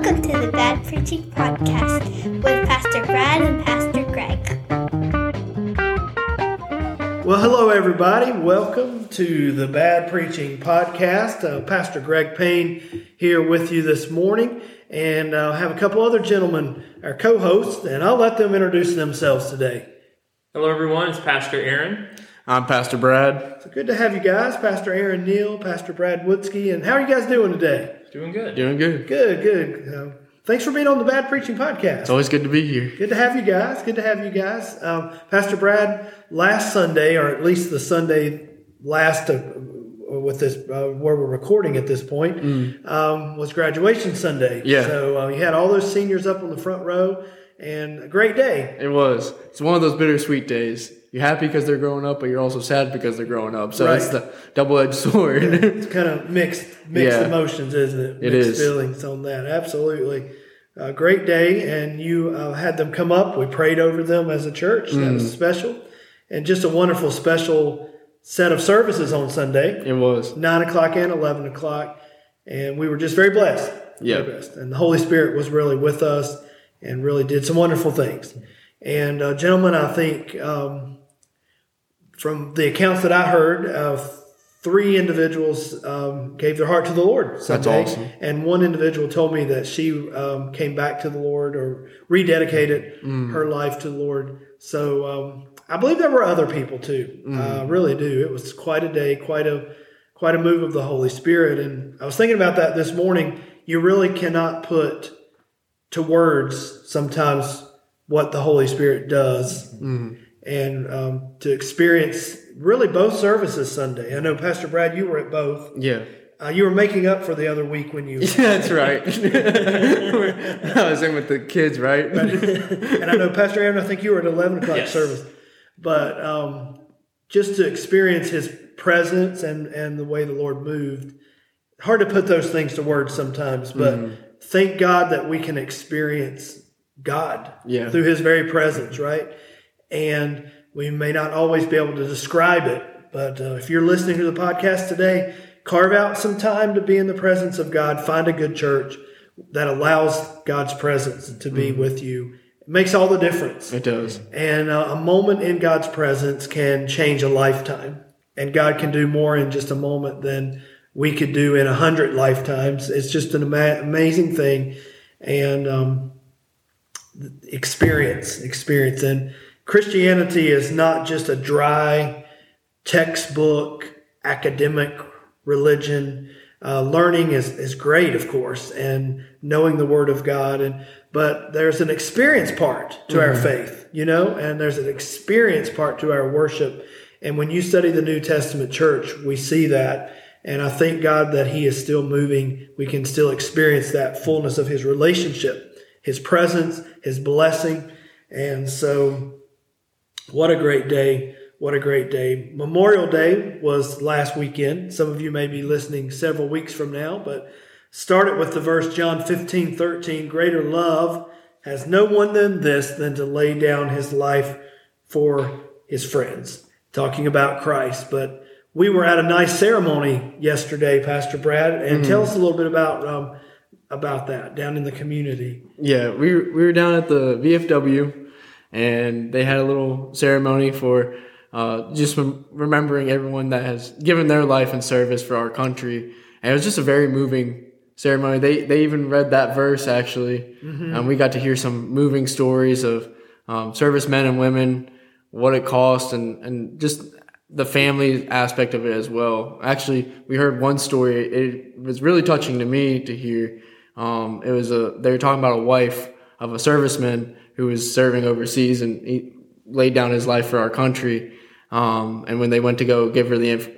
Welcome to the Bad Preaching Podcast with Pastor Brad and Pastor Greg. Well, hello, everybody. Welcome to the Bad Preaching Podcast. Uh, Pastor Greg Payne here with you this morning, and I uh, have a couple other gentlemen, our co hosts, and I'll let them introduce themselves today. Hello, everyone. It's Pastor Aaron. I'm Pastor Brad. So good to have you guys, Pastor Aaron Neal, Pastor Brad Woodsky, and how are you guys doing today? Doing good. Doing good. Good, good. Uh, thanks for being on the Bad Preaching Podcast. It's always good to be here. Good to have you guys. Good to have you guys. Um, Pastor Brad, last Sunday, or at least the Sunday last uh, with this uh, where we're recording at this point, mm. um, was graduation Sunday. Yeah. So uh, you had all those seniors up on the front row, and a great day. It was. It's one of those bittersweet days. You're happy because they're growing up, but you're also sad because they're growing up. So right. it's the double edged sword. it's kind of mixed, mixed yeah. emotions, isn't it? Mixed it is. feelings on that. Absolutely. A great day, and you uh, had them come up. We prayed over them as a church. That was mm. special, and just a wonderful, special set of services on Sunday. It was nine o'clock and eleven o'clock, and we were just very blessed. Yeah, and the Holy Spirit was really with us and really did some wonderful things. And uh, gentlemen, I think um, from the accounts that I heard, uh, three individuals um, gave their heart to the Lord. Sunday, That's awesome. And one individual told me that she um, came back to the Lord or rededicated mm. her life to the Lord. So um, I believe there were other people too. Mm. I really do. It was quite a day, quite a quite a move of the Holy Spirit. And I was thinking about that this morning. You really cannot put to words sometimes what the Holy Spirit does. Mm and um, to experience really both services Sunday. I know Pastor Brad, you were at both. Yeah. Uh, you were making up for the other week when you. Yeah, that's right. I was in with the kids, right? But, and I know Pastor Aaron, I think you were at eleven o'clock yes. service, but um, just to experience His presence and and the way the Lord moved, hard to put those things to words sometimes, but mm. thank God that we can experience God yeah. through His very presence, right? And we may not always be able to describe it. But uh, if you're listening to the podcast today, carve out some time to be in the presence of God. Find a good church that allows God's presence to be mm-hmm. with you. It makes all the difference. It does. And uh, a moment in God's presence can change a lifetime. And God can do more in just a moment than we could do in a hundred lifetimes. It's just an ama- amazing thing. And um, experience, experience. And Christianity is not just a dry textbook academic religion. Uh, learning is, is great, of course, and knowing the Word of God, and but there's an experience part to mm-hmm. our faith, you know, and there's an experience part to our worship. And when you study the New Testament church, we see that. And I thank God that He is still moving. We can still experience that fullness of His relationship, His presence, His blessing. And so what a great day. What a great day. Memorial Day was last weekend. Some of you may be listening several weeks from now, but started with the verse John 15, 13. Greater love has no one than this than to lay down his life for his friends. Talking about Christ. But we were at a nice ceremony yesterday, Pastor Brad, and mm. tell us a little bit about um, about that down in the community. Yeah, we we were down at the VFW and they had a little ceremony for uh, just remembering everyone that has given their life in service for our country. And it was just a very moving ceremony. They they even read that verse actually, mm-hmm. and we got to hear some moving stories of um, servicemen and women, what it cost, and and just the family aspect of it as well. Actually, we heard one story. It was really touching to me to hear. Um, it was a they were talking about a wife of a serviceman who was serving overseas and he laid down his life for our country. Um, and when they went to go give her the inf-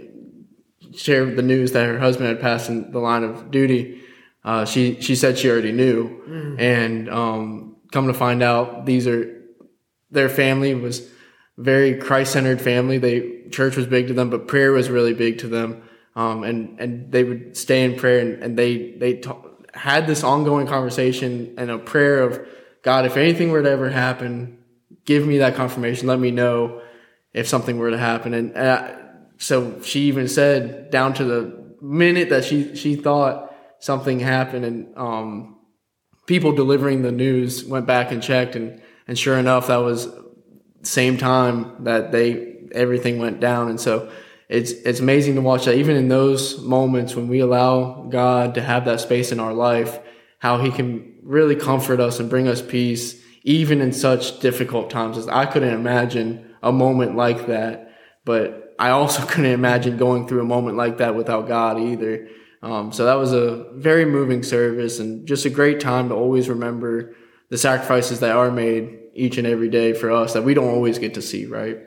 share the news that her husband had passed in the line of duty, uh, she she said she already knew. Mm. And um, come to find out, these are their family was very Christ centered family. They church was big to them, but prayer was really big to them. Um, and and they would stay in prayer, and, and they they t- had this ongoing conversation and a prayer of God, if anything were to ever happen, give me that confirmation. Let me know if something were to happen. And uh, so she even said down to the minute that she, she thought something happened and, um, people delivering the news went back and checked, and and sure enough, that was same time that they everything went down, and so it's it's amazing to watch that even in those moments when we allow God to have that space in our life, how He can really comfort us and bring us peace, even in such difficult times. As I couldn't imagine a moment like that, but I also couldn't imagine going through a moment like that without God either. Um, so that was a very moving service and just a great time to always remember the sacrifices that are made each and every day for us that we don't always get to see, right?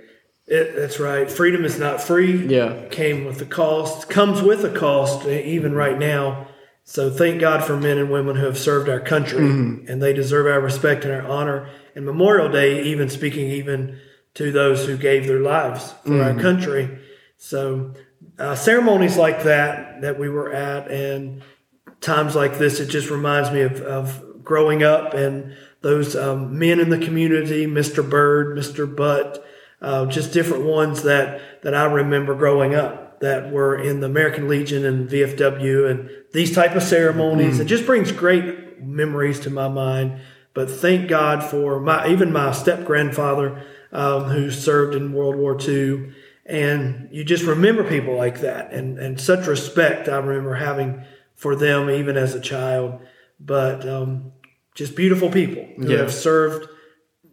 It, that's right. Freedom is not free. Yeah. Came with a cost, comes with a cost, even right now. So thank God for men and women who have served our country Mm-hmm. and they deserve our respect and our honor. And Memorial Day, even speaking even to those who gave their lives for Mm-hmm. our country. So uh, ceremonies like that that we were at and times like this, it just reminds me of, of growing up and those um, men in the community, Mr. Bird, Mr. Butt, uh, just different ones that, that I remember growing up that were in the American Legion and VFW and these type of ceremonies. It just brings great memories to my mind. But thank God for my even my step grandfather um, who served in World War II. And you just remember people like that and, and such respect I remember having for them even as a child. But um, just beautiful people who Yeah. have served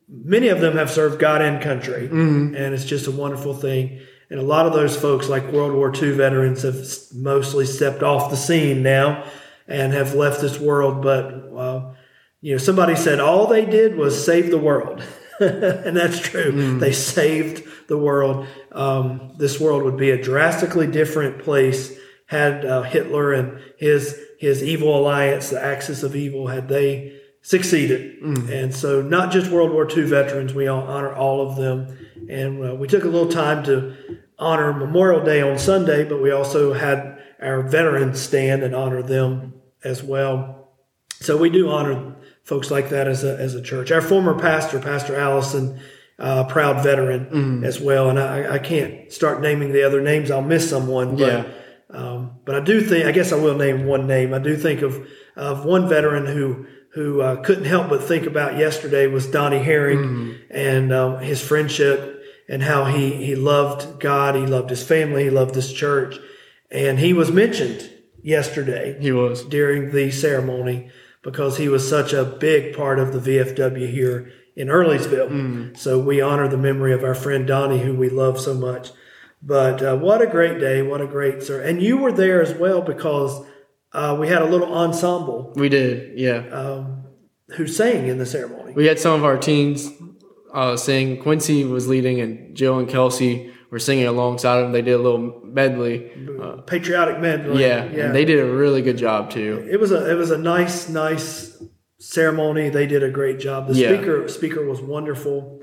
many of them have served God and country, and it's just a wonderful thing. And a lot of those folks, like World War II veterans, have mostly stepped off the scene now and have left this world. But uh, you know, somebody said all they did was save the world, and that's true. They saved the world. Um, this world would be a drastically different place had uh, Hitler and his his evil alliance, the axis of evil, had they succeeded. And so, not just World War II veterans, we all honor all of them. And uh, we took a little time to honor Memorial Day on Sunday, but we also had our veterans stand and honor them as well. So we do honor folks like that as a, as a church. Our former pastor, Pastor Allison, uh, proud veteran as well. And I, I can't start naming the other names. I'll miss someone. But, Yeah. um, but I do think, I guess I will name one name. I do think of, of one veteran who, who uh, couldn't help but think about yesterday was Donnie Herring and um, his friendship and how he, he loved God. He loved his family. He loved this church. And he was mentioned yesterday He was. during the ceremony because he was such a big part of the VFW here in Earlysville. So we honor the memory of our friend Donnie, who we love so much. But uh, what a great day! What a great sir! And you were there as well because uh, we had a little ensemble We did. Yeah. um, who sang in the ceremony. we had some of our teens uh, sing. Quincy was leading, and Jill and Kelsey were singing alongside him. They did a little medley. Uh, Patriotic medley. yeah, and they did a really good job too. it was a it was a nice nice ceremony. They did a great job. The Yeah. speaker speaker was wonderful,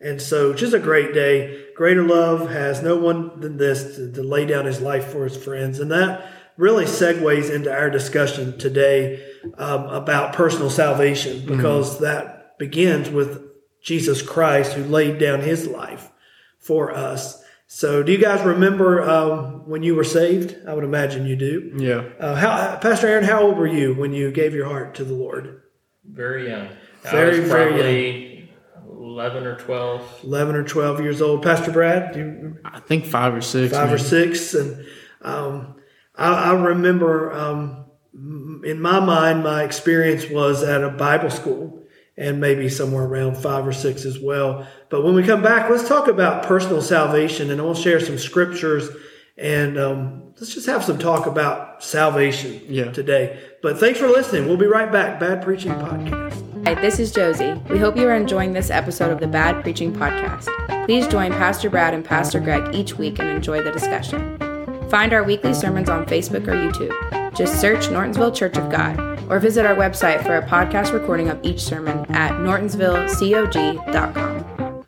and so just a great day. Greater love has no one than this to, to lay down his life for his friends, and that really segues into our discussion today um, about personal salvation because that begins with Jesus Christ who laid down his life for us. So, do you guys remember um, when you were saved? I would imagine you do. Yeah. Uh, how, Pastor Aaron, how old were you when you gave your heart to the Lord? Very young. Very, I was very probably 11 or 12. 11 or 12 years old. Pastor Brad, do you? I think five or six. five or six? And um, I, I remember um, in my mind, my experience was at a Bible school and maybe somewhere around five or six as well. But when we come back, let's talk about personal salvation and I will share some scriptures and um, let's just have some talk about salvation Yeah. today. But thanks for listening. We'll be right back. Bad Preaching Podcast. Hi, this is Josie. We hope you are enjoying this episode of the Bad Preaching Podcast. Please join Pastor Brad and Pastor Greg each week and enjoy the discussion. Find our weekly sermons on Facebook or YouTube. Just search Nortonsville Church of God or visit our website for a podcast recording of each sermon at nortonsvillecog.com.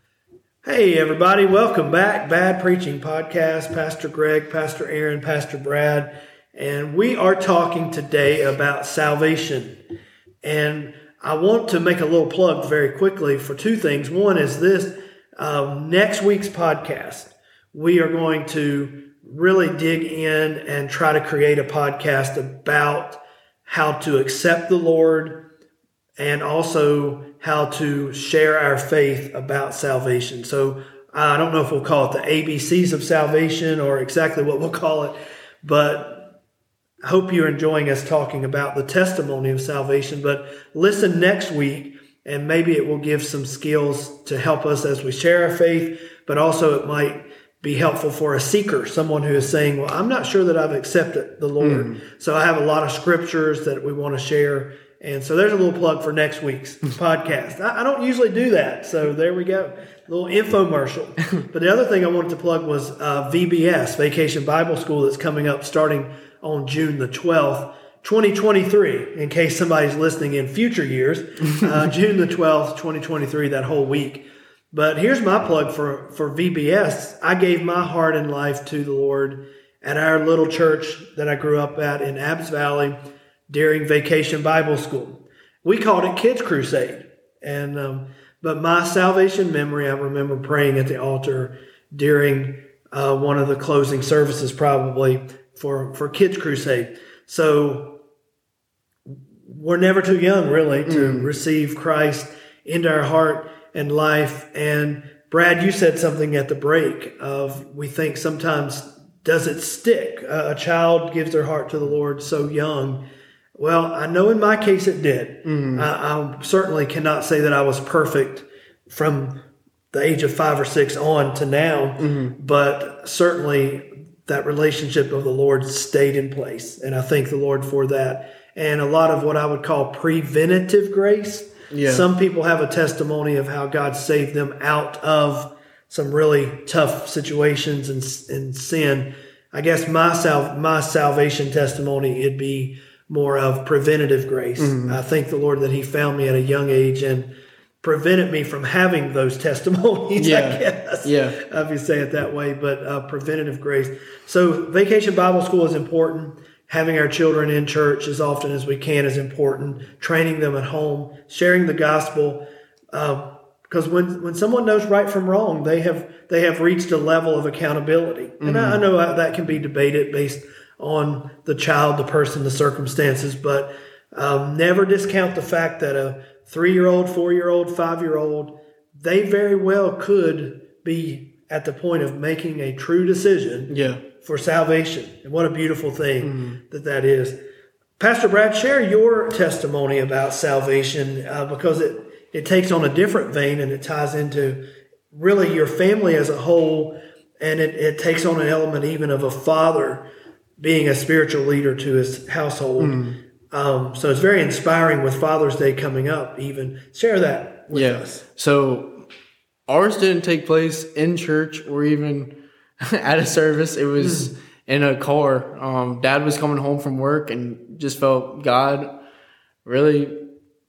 Hey, everybody, welcome back. Bad Preaching Podcast. Pastor Greg, Pastor Aaron, Pastor Brad, and we are talking today about salvation. And I want to make a little plug very quickly for two things. One is this um, next week's podcast, we are going to really dig in and try to create a podcast about how to accept the Lord and also how to share our faith about salvation. So I don't know if we'll call it the ABCs of salvation or exactly what we'll call it, but I hope you're enjoying us talking about the testimony of salvation. But listen next week, and maybe it will give some skills to help us as we share our faith, but also it might be helpful for a seeker, someone who is saying, Well, I'm not sure that I've accepted the Lord. So I have a lot of scriptures that we want to share. And so there's a little plug for next week's podcast. I, I don't usually do that. So there we go. A little infomercial. but the other thing I wanted to plug was uh, VBS, Vacation Bible School, that's coming up starting on June the 12th. 2023, in case somebody's listening in future years, uh, June the 12th, 2023, that whole week. But here's my plug for, for VBS. I gave my heart and life to the Lord at our little church that I grew up at in Abbs Valley during Vacation Bible School. We called it Kids Crusade. And, um, but my salvation memory, I remember praying at the altar during uh, one of the closing services, probably for, for Kids Crusade. So we're never too young, really, to receive Christ into our heart and life. And Brad, you said something at the break of we think sometimes does it stick? A, a child gives their heart to the Lord so young. Well, I know in my case it did. Mm. I, I certainly cannot say that I was perfect from the age of five or six on to now, mm-hmm. but certainly that relationship of the Lord stayed in place. And I thank the Lord for that. And a lot of what I would call preventative grace. Yeah. Some people have a testimony of how God saved them out of some really tough situations and, and sin. I guess my sal- my salvation testimony it'd be more of preventative grace. Mm-hmm. I thank the Lord that He found me at a young age and prevented me from having those testimonies. I guess. Yeah. if you say it that way, but uh, preventative grace. So, vacation Bible school is important. Having our children in church as often as we can is important. Training them at home, sharing the gospel, because when when someone knows right from wrong, they have they have reached a level of accountability. And I, I know that can be debated based on the child, the person, the circumstances, but um, never discount the fact that a three year old, four year old, five year old, they very well could be at the point of making a true decision Yeah. for salvation. And what a beautiful thing that that is. Pastor Brad, share your testimony about salvation uh, because it, it takes on a different vein and it ties into really your family as a whole. And it, it takes on an element even of a father being a spiritual leader to his household. Um, so it's very inspiring with Father's Day coming up, even. Share that with yeah. us. So ours didn't take place in church or even at a service. It was in a car. Um, Dad was coming home from work and just felt God really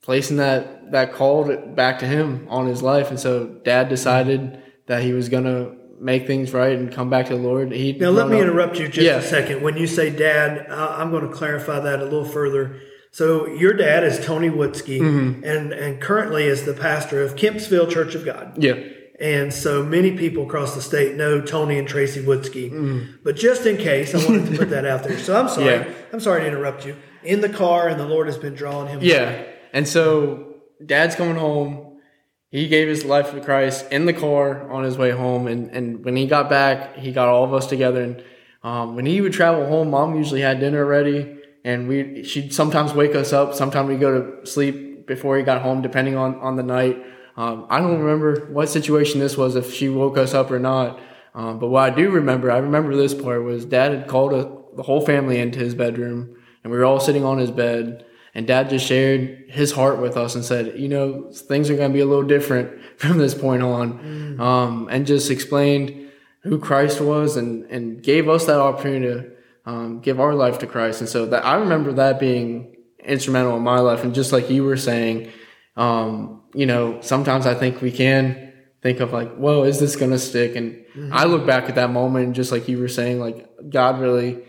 placing that that call to- back to him on his life. And so Dad decided that he was gonna make things right and come back to the Lord. He Now, let me interrupt you just Yeah. a second. When you say dad, I- I'm going to clarify that a little further. So, your dad is Tony Woodsky, Mm-hmm. and, and currently is the pastor of Kempsville Church of God. Yeah. And so many people across the state know Tony and Tracy Woodsky. Mm-hmm. But just in case, I wanted to put that out there. So I'm sorry. Yeah. I'm sorry to interrupt you. In the car, and the Lord has been drawing him. Yeah. And so dad's coming home. He gave his life to Christ in the car on his way home. And, and when he got back, he got all of us together. And um, when he would travel home, mom usually had dinner ready. And we she'd sometimes wake us up. Sometimes we go to sleep before he got home, depending on, on the night. Um, I don't remember what situation this was, if she woke us up or not. Um, but what I do remember, I remember this part was dad had called a, the whole family into his bedroom and we were all sitting on his bed and dad just shared his heart with us and said, you know, things are going to be a little different from this point on. Um, and just explained who Christ was and, and gave us that opportunity to um, give our life to Christ. And so that I remember that being instrumental in my life. And just like you were saying, um, you know, sometimes I think we can think of like, whoa, is this going to stick? And I look back at that moment and just like you were saying, like God really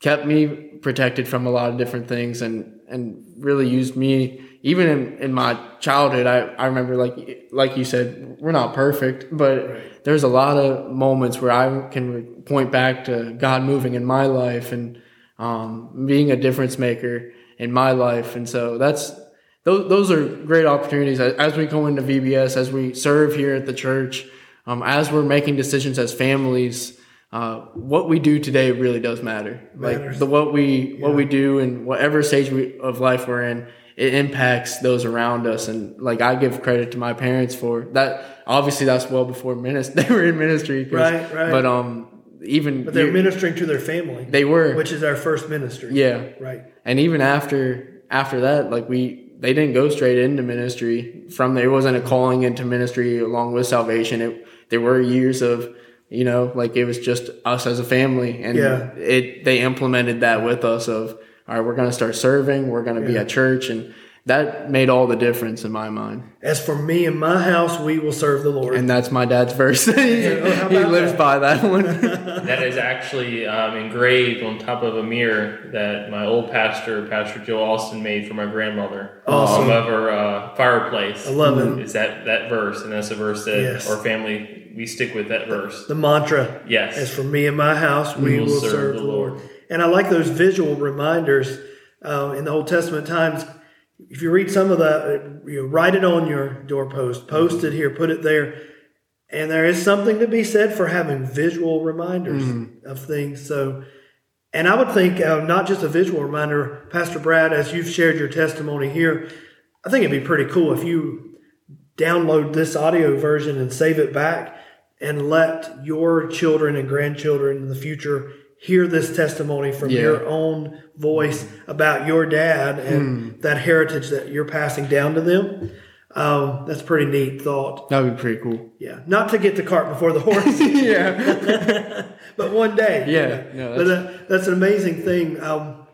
kept me protected from a lot of different things and, and really used me even in, in my childhood. I, I remember like, like you said, we're not perfect, but there's a lot of moments where I can point back to God moving in my life and, um, being a difference maker in my life. And so that's, those those are great opportunities as, we go into VBS, as we serve here at the church, um, as we're making decisions as families. Uh, what we do today really does matter. Like the what we what we do and whatever stage we, of life we're in, it impacts those around us. And like I give credit to my parents for that. Obviously, that's well before ministry. They were in ministry, Right, right. But um, even But they're ministering to their family. they were which is our first ministry. yeah Right. and even after after that like we they didn't go straight into ministry from there it wasn't a calling into ministry along with salvation it there were years of you know like it was just us as a family and Yeah. it they implemented that with us of all right we're going to start serving we're going to be Yeah. at church and that made all the difference in my mind As for me and my house, we will serve the Lord. and that's my dad's verse he, how he lives that? by that one That is actually um, engraved on top of a mirror that my old pastor, Pastor Joe Austin, made for my grandmother. Awesome. Above her uh, fireplace. I love it. It's that, that verse, and that's a verse that Yes. our family, we stick with that verse. the mantra. Yes. As for me and my house, we, will, serve, the Lord. And I like those visual reminders uh, in the Old Testament times. If you read some of that, uh, you know, write it on your doorpost, post it here, put it there. And there is something to be said for having visual reminders of things. So, and I would think uh, not just a visual reminder, Pastor Brad, as you've shared your testimony here, I think it'd be pretty cool if you download this audio version and save it back and let your children and grandchildren in the future hear this testimony from Yeah. your own voice about your dad and that heritage that you're passing down to them. Um, that's a pretty neat thought. that would be pretty cool Yeah. Not to get the cart before the horse, yeah but one day. Yeah, no, but that, that's an amazing thing. Um,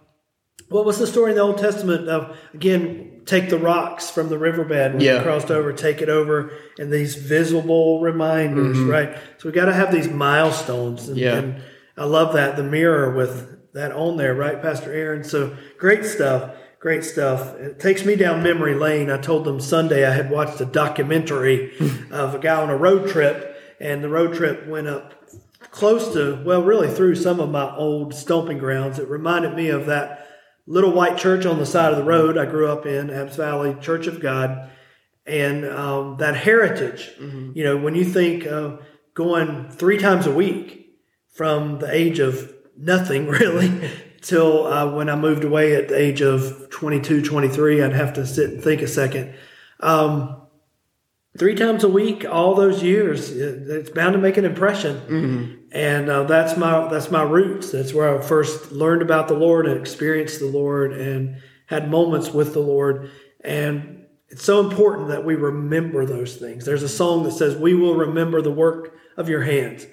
what was the story in the Old Testament of, again, take the rocks from the riverbed when Yeah. you crossed over, take it over, and these visible reminders, right? So we got to have these milestones. And, Mm-hmm. Yeah. and I love that, the mirror with that on there, right, Pastor Aaron? So great stuff. Great stuff. It takes me down memory lane. I told them Sunday I had watched a documentary of a guy on a road trip, and the road trip went up close to, well, really through some of my old stomping grounds. It reminded me of that little white church on the side of the road I grew up in, Abbs Valley Church of God, and um, that heritage. You know, when you think of going three times a week from the age of nothing really till uh, when I moved away at the age of 22, 23, I'd have to sit and think a second. Um, three times a week, all those years, it- it's bound to make an impression. And uh, that's my that's my roots. That's where I first learned about the Lord and experienced the Lord and had moments with the Lord. And it's so important that we remember those things. There's a song that says, "We will remember the work of your hands."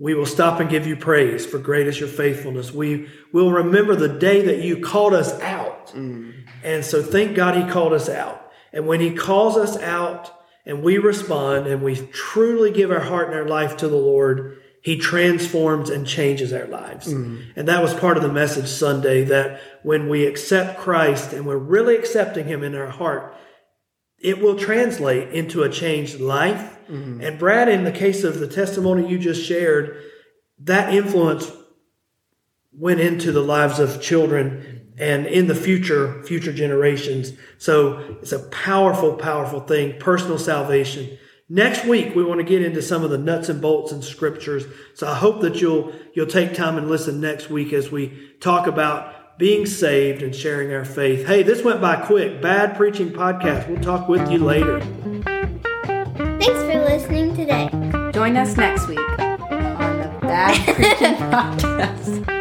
We will stop and give you praise, for great is your faithfulness. We will remember the day that you called us out. Mm-hmm. And so thank God he called us out. And when he calls us out and we respond and we truly give our heart and our life to the Lord, he transforms and changes our lives. Mm-hmm. And that was part of the message Sunday that when we accept Christ and we're really accepting him in our heart, it will translate into a changed life. Mm-hmm. And Brad, in the case of the testimony you just shared, that influence went into the lives of children and in the future, future generations. So it's a powerful, powerful thing, personal salvation. Next week, we want to get into some of the nuts and bolts and scriptures. So I hope that you'll, you'll take time and listen next week as we talk about being saved and sharing our faith. Hey, this went by quick. Bad Preaching Podcast. We'll talk with you later. Thanks for listening today. Join us next week on the Bad Preaching Podcast.